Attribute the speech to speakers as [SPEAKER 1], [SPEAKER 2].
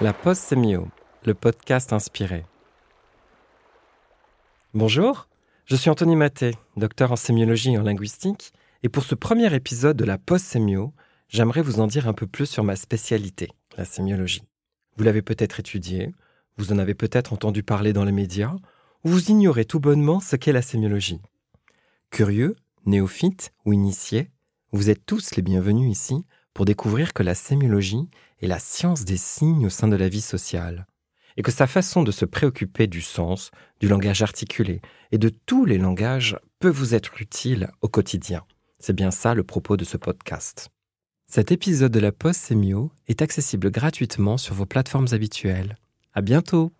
[SPEAKER 1] La Poste Sémio, le podcast inspiré. Bonjour, je suis Anthony Maté, docteur en sémiologie et en linguistique, et pour ce premier épisode de la Poste Sémio, j'aimerais vous en dire un peu plus sur ma spécialité, la sémiologie. Vous l'avez peut-être étudiée, vous en avez peut-être entendu parler dans les médias, ou vous ignorez tout bonnement ce qu'est la sémiologie. Curieux, néophytes ou initiés, vous êtes tous les bienvenus ici pour découvrir que la sémiologie est la science des signes au sein de la vie sociale, et que sa façon de se préoccuper du sens, du langage articulé et de tous les langages peut vous être utile au quotidien. C'est bien ça le propos de ce podcast. Cet épisode de la Poste Sémio est accessible gratuitement sur vos plateformes habituelles. À bientôt!